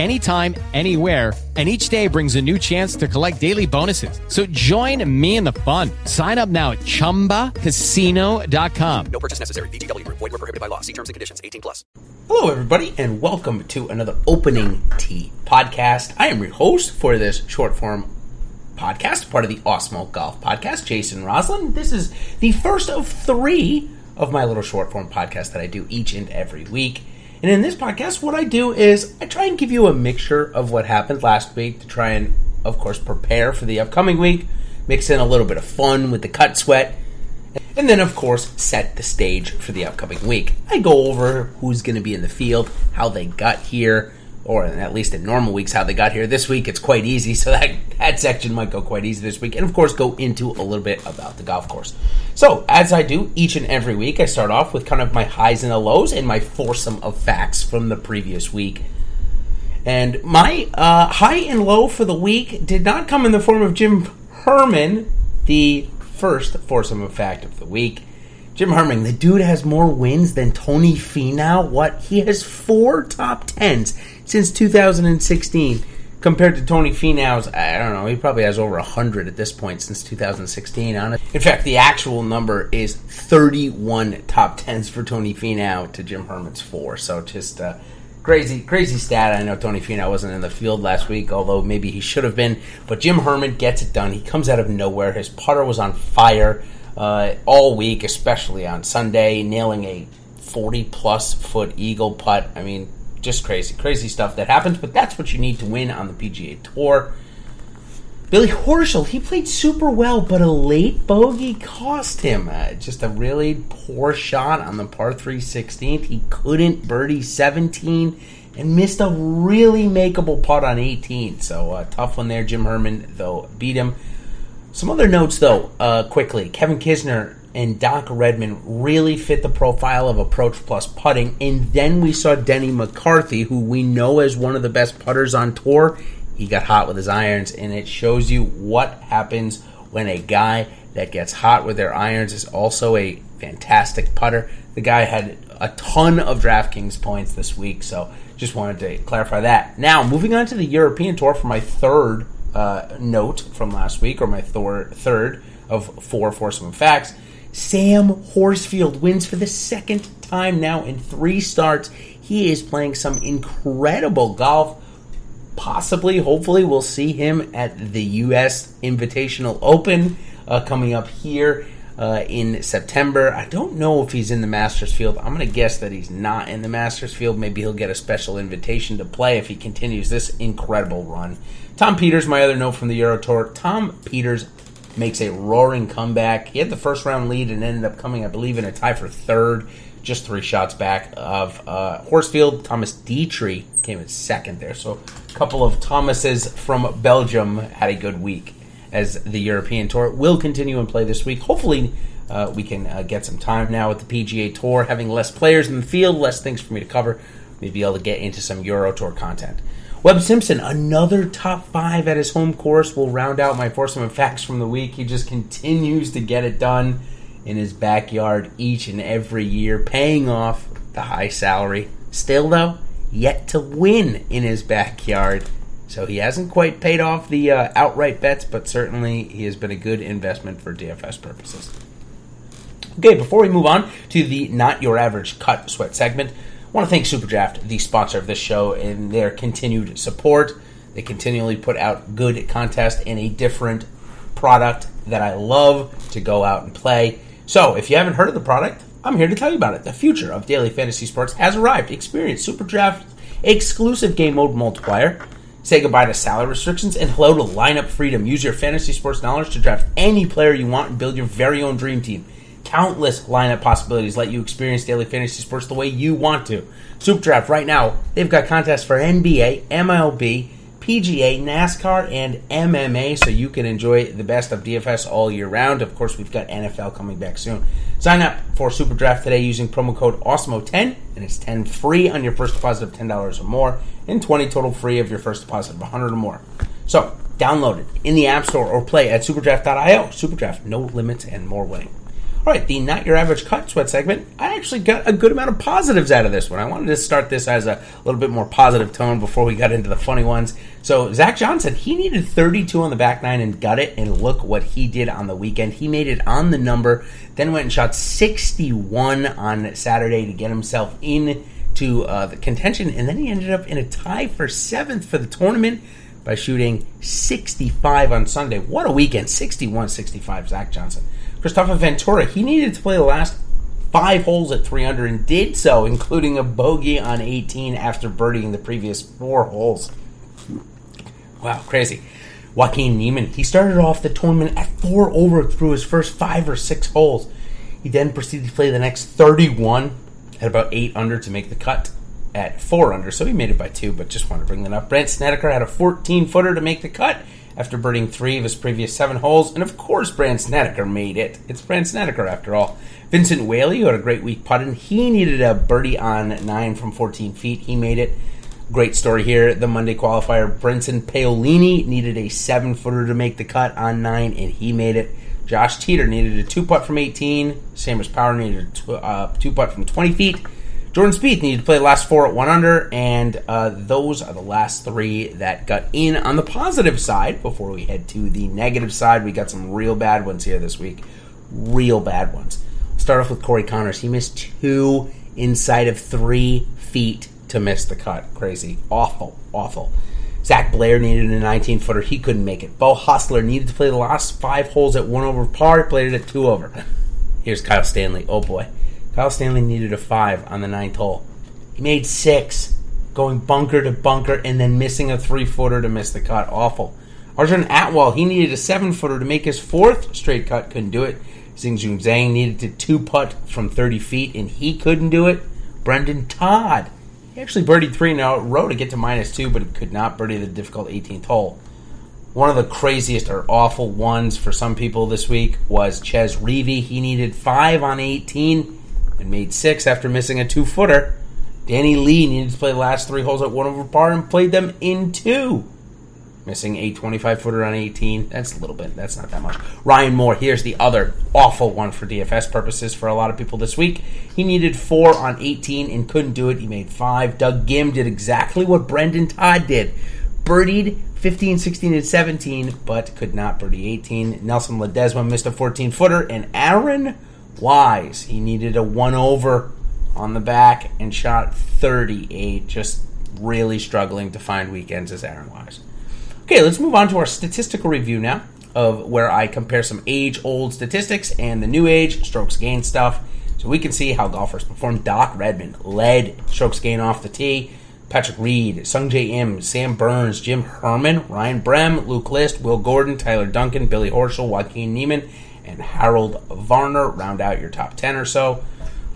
anytime, anywhere and each day brings a new chance to collect daily bonuses. So join me in the fun. Sign up now at ChumbaCasino.com. No purchase necessary. VGW Group. Void were prohibited by law. See terms and conditions. 18 plus. Hello, everybody, and welcome to another Opening Tee podcast. I am your host for this short form podcast, part of the Awesemo Golf Podcast, Jason Rouslin. This is the first of three of my little short form podcast that I do each and every week. And in this podcast, what I do is I try and give you a mixture of what happened last week to try and, of course, prepare for the upcoming week, mix in a little bit of fun with the cut sweat, and then, of course, set the stage for the upcoming week. I go over who's going to be in the field, how they got here, or at least in normal weeks, how they got here. This week, it's quite easy, so that, that section might go quite easy this week. And, of course, go into a little bit about the golf course. So, as I do each and every week, I start off with kind of my highs and the lows and my foursome of facts from the previous week. And my uh, high and low for the week did not come in the form of Jim Herman, the first foursome of fact of the week. Jim Herman, the dude has more wins than Tony Finau. What? He has four top tens since 2016 compared to Tony Finau's, I don't know, he probably has over 100 at this point since 2016. On. In fact, the actual number is 31 top 10s for Tony Finau to Jim Herman's four. So just uh, crazy, crazy stat. I know Tony Finau wasn't in the field last week, although maybe he should have been. But Jim Herman gets it done. He comes out of nowhere. His putter was on fire uh, all week, especially on Sunday, nailing a 40 plus foot eagle putt. I mean, just crazy, crazy stuff that happens, but that's what you need to win on the PGA Tour. Billy Horschel, he played super well, but a late bogey cost him. Uh, just a really poor shot on the par 3 16th. He couldn't birdie 17 and missed a really makeable putt on 18. So, uh, tough one there. Jim Herman, though, beat him. Some other notes, though, uh, quickly. Kevin Kisner and Doc Redman really fit the profile of approach plus putting. And then we saw Denny McCarthy, who we know as one of the best putters on tour. He got hot with his irons, and it shows you what happens when a guy that gets hot with their irons is also a fantastic putter. The guy had a ton of DraftKings points this week, so just wanted to clarify that. Now, moving on to the European Tour for my third uh, note from last week, or my thor- third of four foursome facts. Sam Horsfield wins for the second time now in three starts. He is playing some incredible golf. Possibly, hopefully, we'll see him at the U.S. Invitational Open uh, coming up here uh, in September. I don't know if he's in the Masters field. I'm going to guess that he's not in the Masters field. Maybe he'll get a special invitation to play if he continues this incredible run. Tom Pieters, my other note from the Euro Tour. Tom Pieters makes a roaring comeback. He had the first round lead and ended up coming, I believe, in a tie for third, just three shots back of uh, Horsfield. Thomas Detry came in second there. So a couple of Thomases from Belgium had a good week as the European Tour will continue and play this week. Hopefully, uh, we can uh, get some time now with the PGA Tour, having less players in the field, less things for me to cover. Maybe able to get into some Euro Tour content. Webb Simpson, another top five at his home course, will round out my foursome of facts from the week. He just continues to get it done in his backyard each and every year, paying off the high salary. Still, though, yet to win in his backyard. So he hasn't quite paid off the uh, outright bets, but certainly he has been a good investment for DFS purposes. Okay, before we move on to the not your average cut sweat segment, want to thank Superdraft, the sponsor of this show, and their continued support. They continually put out good contest and a different product that I love to go out and play. So, if you haven't heard of the product, I'm here to tell you about it. The future of daily fantasy sports has arrived. Experience Superdraft exclusive game mode multiplier. Say goodbye to salary restrictions and hello to lineup freedom. Use your fantasy sports knowledge to draft any player you want and build your very own dream team. Countless lineup possibilities let you experience daily fantasy sports the way you want to. Super Draft right now, they've got contests for NBA, MLB, PGA, NASCAR, and MMA, so you can enjoy the best of DFS all year round. Of course, we've got NFL coming back soon. Sign up for Super Draft today using promo code AWESEMO10, and it's 10 free on your first deposit of $10 or more, and 20 total free of your first deposit of 100 or more. So, download it in the App Store or play at superdraft.io. Superdraft, no limits and more winning. All right, the not your average cut sweat segment. I actually got a good amount of positives out of this one. I wanted to start this as a little bit more positive tone before we got into the funny ones. So Zach Johnson, he needed 32 on the back nine and got it. And look what he did on the weekend. He made it on the number, then went and shot 61 on Saturday to get himself into uh, the contention, and then he ended up in a tie for seventh for the tournament by shooting 65 on Sunday. What a weekend! 61-65, Zach Johnson. Kristoffer Ventura, he needed to play the last five holes at 300 and did so, including a bogey on 18 after birdieing the previous four holes. Wow, crazy. Joaquin Niemann, he started off the tournament at four over through his first five or six holes. He then proceeded to play the next 31 at about eight under to make the cut at four under, so he made it by two, but just wanted to bring that up. Brandt Snedeker had a 14 footer to make the cut after birding three of his previous seven holes, and of course, Brandt Snedeker made it. It's Brandt Snedeker after all. Vincent Whaley, who had a great week putting, he needed a birdie on nine from 14 feet. He made it. Great story here. The Monday qualifier, Brinson Paolini needed a seven footer to make the cut on nine, and he made it. Josh Teater needed a two putt from 18. Sam Power needed a two, uh, two putt from 20 feet. Jordan Spieth needed to play the last four at one under, and uh, those are the last three that got in on the positive side. Before we head to the negative side, we got some real bad ones here this week. Real bad ones. Start off with Corey Conners. He missed two inside of three feet to miss the cut. Crazy. Awful. Awful. Zach Blair needed a 19 footer. He couldn't make it. Beau Hossler needed to play the last five holes at one over par. He Played it at two over. Here's Kyle Stanley. Oh boy. Kyle Stanley needed a five on the ninth hole. He made six, going bunker to bunker and then missing a three footer to miss the cut. Awful. Arjun Atwal, he needed a seven footer to make his fourth straight cut. Couldn't do it. Xinjun Zhang needed to two putt from 30 feet and he couldn't do it. Brendan Todd, he actually birdied three in a row to get to minus two, but he could not birdie the difficult 18th hole. One of the craziest or awful ones for some people this week was Chez Reavie. He needed five on 18 and made six after missing a two footer. Danny Lee needed to play the last three holes at one over par and played them in two. Missing a 25 footer on 18. That's a little bit. That's not that much. Ryan Moore, here's the other awful one for DFS purposes for a lot of people this week. He needed four on 18 and couldn't do it. He made five. Doug Ghim did exactly what Brendan Todd did. Birdied 15, 16, and 17, but could not birdie 18. Nelson Ledesma missed a 14 footer, and Aaron Wise, he needed a one over on the back and shot 38. Just really struggling to find weekends as Aaron Wise. Okay, let's move on to our statistical review now of where I compare some age old statistics and the new age strokes gain stuff. So we can see how golfers performed. Doc Redman led strokes gain off the tee. Patrick Reed, Sungjae Im, Sam Burns, Jim Herman, Ryan Brehm, Luke List, Will Gordon, Tyler Duncan, Billy Horschel, Joaquin Niemann, and Harold Varner round out your top 10 or so.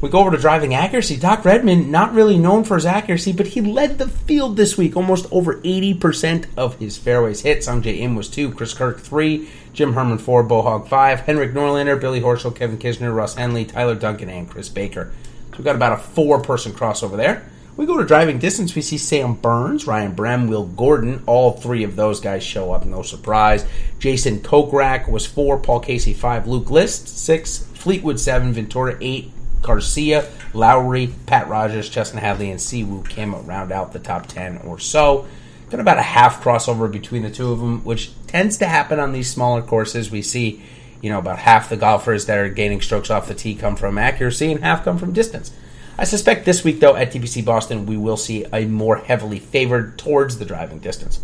We go over to driving accuracy. Doc Redman, not really known for his accuracy, but he led the field this week. Almost over 80% of his fairways hit. Sungjae Im was 2, Chris Kirk 3, Jim Herman 4, Bohog 5, Henrik Norlander, Billy Horschel, Kevin Kisner, Russ Henley, Tyler Duncan, and Chris Baker. So we've got about a four person crossover there. We go to driving distance. We see Sam Burns, Ryan Brehm, Will Gordon. All three of those guys show up. No surprise. Jason Kokrak was four. Paul Casey five. Luke List six. Fleetwood seven. Ventura eight. Garcia, Lowry, Pat Rodgers, Chesson Hadley, and Siwoo Kim round out the top ten or so. Got about a half crossover between the two of them, which tends to happen on these smaller courses. We see, you know, about half the golfers that are gaining strokes off the tee come from accuracy, and half come from distance. I suspect this week, though, at TPC Boston, we will see a more heavily favored towards the driving distance.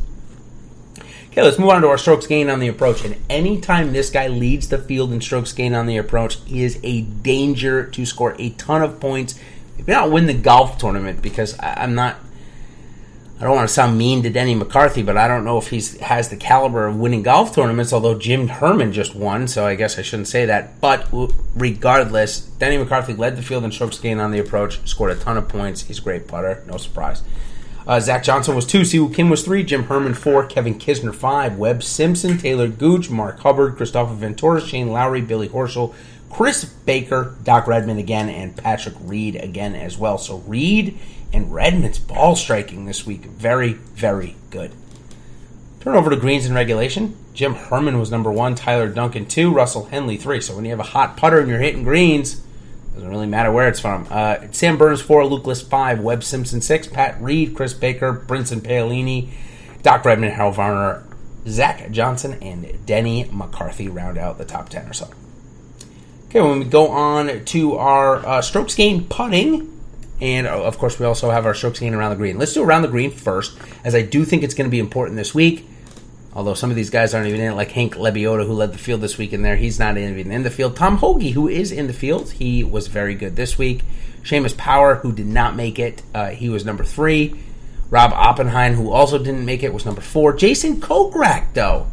Okay, let's move on to our strokes gain on the approach. And anytime this guy leads the field in strokes gain on the approach, is a danger to score a ton of points. If not win the golf tournament, because I'm not. I don't want to sound mean to Denny McCarthy, but I don't know if he has the caliber of winning golf tournaments. Although Jim Herman just won, so I guess I shouldn't say that. But regardless, Denny McCarthy led the field in strokes gained on the approach, scored a ton of points. He's a great putter, no surprise. Uh, Zach Johnson was two, Siwoo Kim was three, Jim Herman four, Kevin Kisner five, Webb Simpson, Taylor Gooch, Mark Hubbard, Kristoffer Ventura, Shane Lowry, Billy Horschel, Chris Baker, Doc Redman again, and Patrick Reed again as well. So Reed and Redman's ball striking this week, very, very good. Turn over to greens in regulation. Jim Herman was number one, Tyler Duncan two, Russell Henley three. So when you have a hot putter and you're hitting greens, doesn't really matter where it's from. Uh, Sam Burns four, Luke List five, Webb Simpson six, Pat Reed, Chris Baker, Brinson Paolini, Doc Redman, Harold Varner, Zach Johnson, and Denny McCarthy round out the top ten or so. Okay, when we go on to our uh, strokes gained putting, and uh, of course we also have our strokes gained around the green. Let's do around the green first, as I do think it's going to be important this week. Although some of these guys aren't even in it, like Hank Lebioda, who led the field this week in there, he's not even in the field. Tom Hoge, who is in the field, he was very good this week. Seamus Power, who did not make it, uh, he was number three. Rob Oppenheim, who also didn't make it, was number four. Jason Kokrak, though,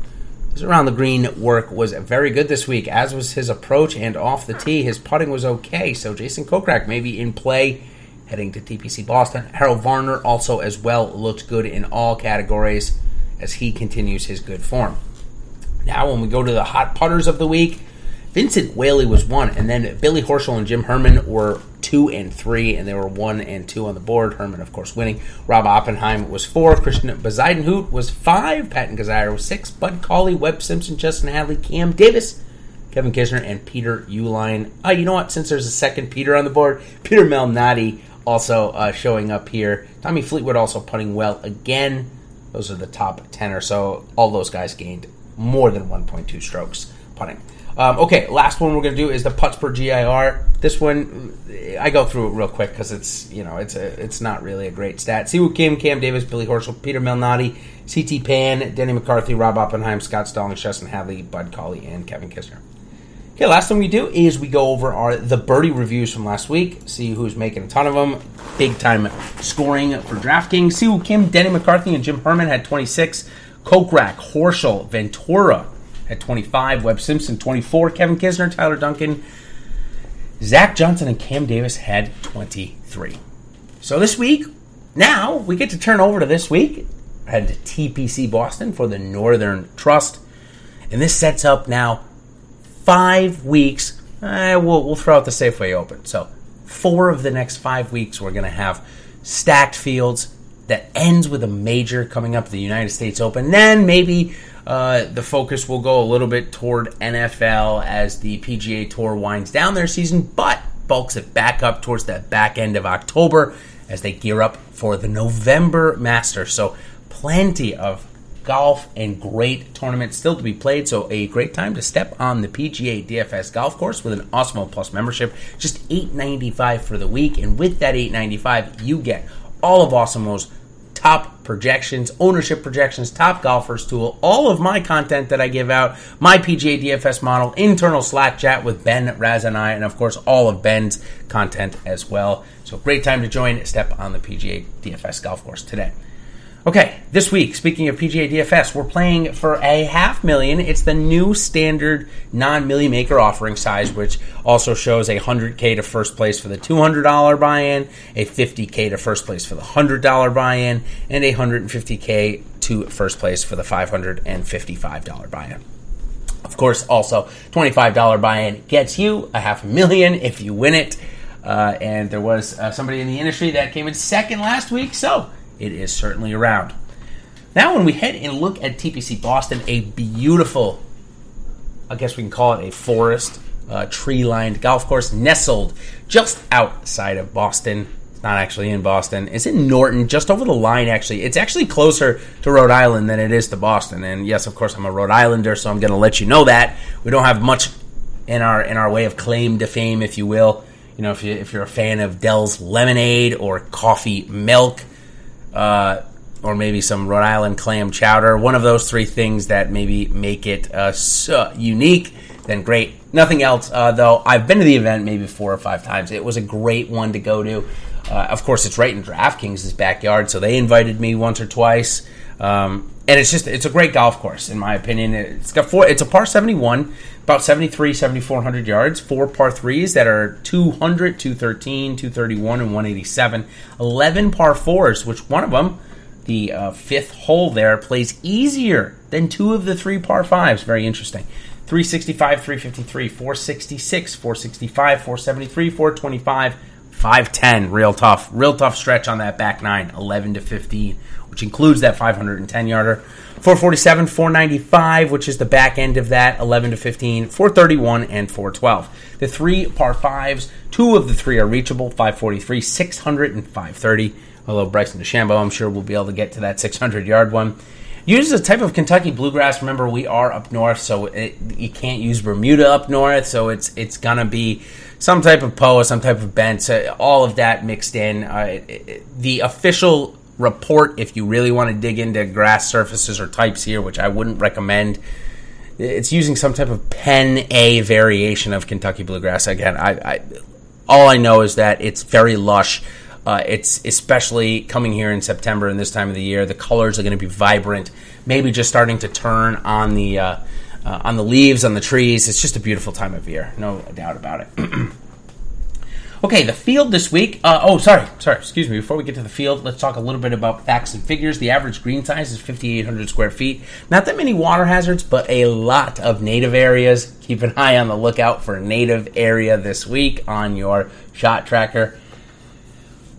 his around the green work was very good this week, as was his approach and off the tee. His putting was okay, so Jason Kokrak maybe in play heading to TPC Boston. Harold Varner also as well looked good in all categories as he continues his good form. Now, when we go to the hot putters of the week, Vincent Whaley was one, and then Billy Horschel and Jim Herman were two and three, and they were one and two on the board. Herman, of course, winning. Rob Oppenheim was four. Christian Bezuidenhout was five. Patton Kizzire was six. Bud Cauley, Webb Simpson, Chesson Hadley, Cam Davis, Kevin Kisner, and Peter Uihlein. Uh, you know what? Since there's a second Peter on the board, Peter Malnati also uh, showing up here. Tommy Fleetwood also putting well again. Those are the top 10 or so. All those guys gained more than 1.2 strokes putting. Um, okay, last one we're going to do is the putts per GIR. This one, I go through it real quick because it's you know it's a it's not really a great stat. Siwoo Kim, Cam Davis, Billy Horschel, Peter Malnati, CT Pan, Denny McCarthy, Rob Oppenheim, Scott Stallings, Chesson Hadley, Bud Cauley, and Kevin Kisner. Okay, last thing we do is we go over our the birdie reviews from last week. See who's making a ton of them. Big time scoring for DraftKings. Siwoo Kim, Denny McCarthy, and Jim Herman had 26. Kokrak, Horschel, Ventura at 25. Webb Simpson 24. Kevin Kisner, Tyler Duncan, Zach Johnson, and Cam Davis had 23. So this week, now we get to turn over to this week. I to TPC Boston for the Northern Trust, and this sets up now five weeks. Eh, we'll, we'll throw out the Safeway Open. So, four of the next five weeks, we're going to have stacked fields that ends with a major coming up, the United States Open. Then maybe uh, the focus will go a little bit toward NFL as the PGA Tour winds down their season, but bulks it back up towards that back end of October as they gear up for the November Masters. So, plenty of golf and great tournaments still to be played. So a great time to step on the PGA DFS golf course with an Awesemo Plus membership. Just $8.95 for the week, and with that $8.95, you get all of Awesemo's top projections, ownership projections, top golfers tool, all of my content that I give out, my PGA DFS model, internal Slack chat with Ben, Raz, and I, and of course all of Ben's content as well. So great time to join. Step on the PGA DFS golf course today. Okay, this week, speaking of PGA DFS, we're playing for a half million. It's the new standard non milli maker offering size, which also shows a 100K to first place for the $200 buy in, a 50K to first place for the $100 buy in, and a 150K to first place for the $555 buy in. Of course, also $25 buy in gets you a half a million if you win it. Uh, and there was uh, somebody in the industry that came in second last week, so it is certainly around. Now, when we head and look at TPC Boston, a beautiful, I guess we can call it a forest, uh, tree lined golf course nestled just outside of Boston. It's not actually in Boston. It's in Norton, just over the line, actually. It's actually closer to Rhode Island than it is to Boston. And yes, of course, I'm a Rhode Islander, so I'm going to let you know that. We don't have much in our in our way of claim to fame, if you will. You know, if, you, if you're a fan of Del's Lemonade or coffee milk, uh, or maybe some Rhode Island clam chowder. One of those three things that maybe make it uh, so unique. Then great. Nothing else uh, though. I've been to the event maybe four or five times. It was a great one to go to. Uh, of course, it's right in DraftKings' backyard, so they invited me once or twice. Um, and it's just it's a great golf course in my opinion. It's got four. It's a par seventy one, about 73, 7400 yards. Four par threes that are 200, 213, 231, and one eighty seven. Eleven par fours, which one of them, the uh, fifth hole there, plays easier than two of the three par fives. Very interesting. 365, 353, 466, 465, 473, 425, 510. Real tough. Real tough stretch on that back nine, 11 to 15 which includes that 510 yarder. 447, 495, which is the back end of that, 11 to 15, 431, and 412. The three par fives, two of the three are reachable, 543, 600, and 530. Although Bryson DeChambeau, I'm sure we'll be able to get to that 600 yard one. Uses a type of Kentucky bluegrass. Remember, we are up north, so it, you can't use Bermuda up north. So it's it's gonna be some type of POA, some type of bent, so all of that mixed in. Uh, it, it, the official report if you really want to dig into grass surfaces or types here, which I wouldn't recommend. It's using some type of Pen A variation of Kentucky bluegrass. Again, I, I all I know is that it's very lush. Uh, it's especially coming here in September and this time of the year. The colors are going to be vibrant. Maybe just starting to turn on the uh, uh, on the leaves on the trees. It's just a beautiful time of year, no doubt about it. Okay, the field this week. Uh, oh, sorry, sorry. Excuse me. Before we get to the field, let's talk a little bit about facts and figures. The average green size is 5,800 square feet. Not that many water hazards, but a lot of native areas. Keep an eye on the lookout for native area this week on your shot tracker.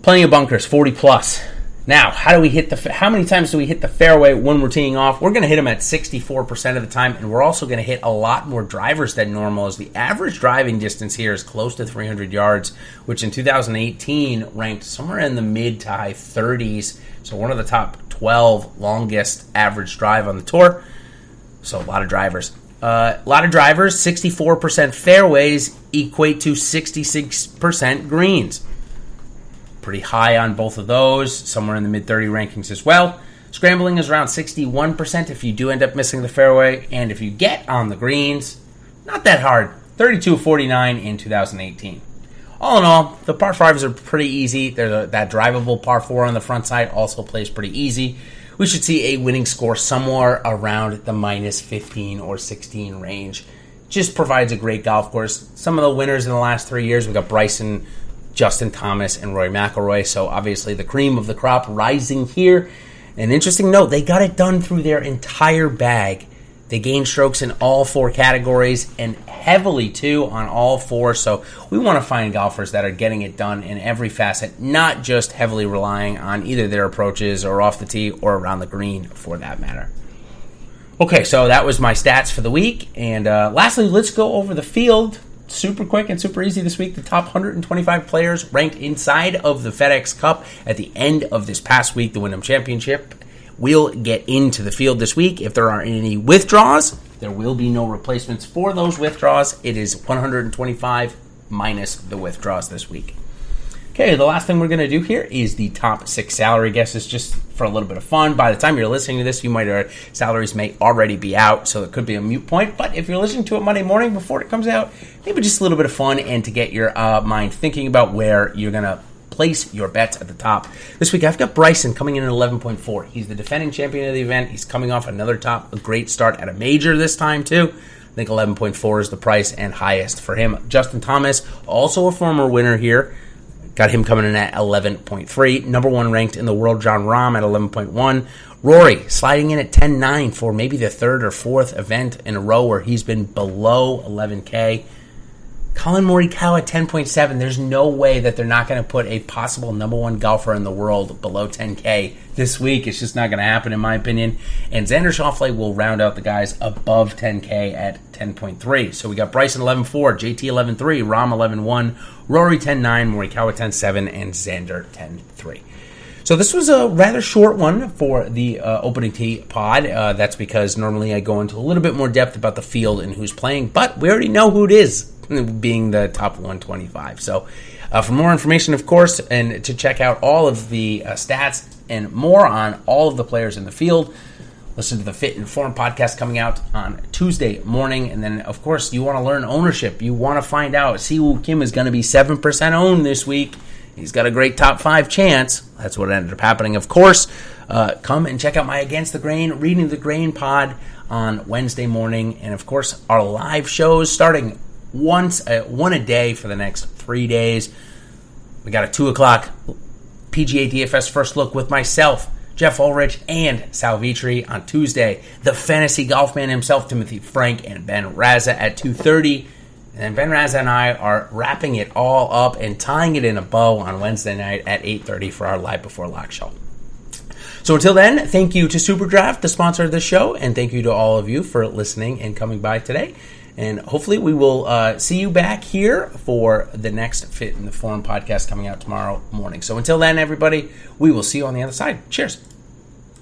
Plenty of bunkers, 40 plus. Now, how do we hit the? How many times do we hit the fairway when we're teeing off? We're going to hit them at 64% of the time, and we're also going to hit a lot more drivers than normal. As the average driving distance here is close to 300 yards, which in 2018 ranked somewhere in the mid to high 30s. So one of the top 12 longest average drive on the tour. So a lot of drivers. Uh, a lot of drivers. 64% fairways equate to 66% greens pretty high on both of those, somewhere in the mid 30 rankings as well. Scrambling is around 61% if you do end up missing the fairway, and if you get on the greens, not that hard. 32 49 in 2018. All in all, the par fives are pretty easy. There's a, that drivable par four on the front side also plays pretty easy. We should see a winning score somewhere around the minus 15 or 16 range. Just provides a great golf course. Some of the winners in the last three years, we got Bryson Justin Thomas and Rory McIlroy. So obviously the cream of the crop rising here. An interesting note: they got it done through their entire bag. They gained strokes in all four categories and heavily too on all four. So we want to find golfers that are getting it done in every facet, not just heavily relying on either their approaches or off the tee or around the green for that matter. Okay, so that was my stats for the week. And uh, lastly, let's go over the field super quick and super easy this week. The top 125 players ranked inside of the FedEx Cup at the end of this past week, the Wyndham Championship. We'll get into the field this week. If there are any withdrawals, there will be no replacements for those withdrawals. It is 125 minus the withdrawals this week. Okay, the last thing we're going to do here is the top six salary guesses, just for a little bit of fun. By the time you're listening to this, you might have, salaries may already be out, so it could be a mute point. But if you're listening to it Monday morning before it comes out, maybe just a little bit of fun and to get your uh, mind thinking about where you're going to place your bets at the top. This week I've got Bryson coming in at 11.4. He's the defending champion of the event. He's coming off another top, a great start at a major this time too. I think 11.4 is the price and highest for him. Justin Thomas, also a former winner here. Got him coming in at 11.3. Number one ranked in the world, Jon Rahm at 11.1. Rory sliding in at 10.9 for maybe the third or fourth event in a row where he's been below 11K. Collin Morikawa at 10.7. There's no way that they're not going to put a possible number one golfer in the world below 10K this week. It's just not going to happen, in my opinion. And Xander Schauffele will round out the guys above 10K at 10.3. So we got Bryson 11.4, JT 11.3, Rahm 11.1, Rory 10.9, Morikawa 10.7, and Xander 10.3. So this was a rather short one for the uh, opening tee pod. Uh, that's because normally I go into a little bit more depth about the field and who's playing, but we already know who it is being the top 125. So Uh, for more information, of course, and to check out all of the uh, stats and more on all of the players in the field, listen to the Fit and Form podcast coming out on Tuesday morning. And then, of course, you want to learn ownership. You want to find out. Siwoo Kim is going to be 7% owned this week. He's got a great top five chance. That's what ended up happening, of course. Uh, come and check out my Against the Grain, Reading the Grain pod on Wednesday morning. And, of course, our live shows starting once, uh, one a day for the next three days. We got a 2 o'clock PGA DFS first look with myself, Jeff Ulrich, and Sal Vitri on Tuesday. The fantasy golf man himself, Timothy Frank, and Ben Raza at 2.30. And then Ben Raza and I are wrapping it all up and tying it in a bow on Wednesday night at 8.30 for our Live Before Lock show. So until then, thank you to Superdraft, the sponsor of the show, and thank you to all of you for listening and coming by today. And hopefully, we will uh, see you back here for the next Fit in the Form podcast coming out tomorrow morning. So until then, everybody, we will see you on the other side. Cheers.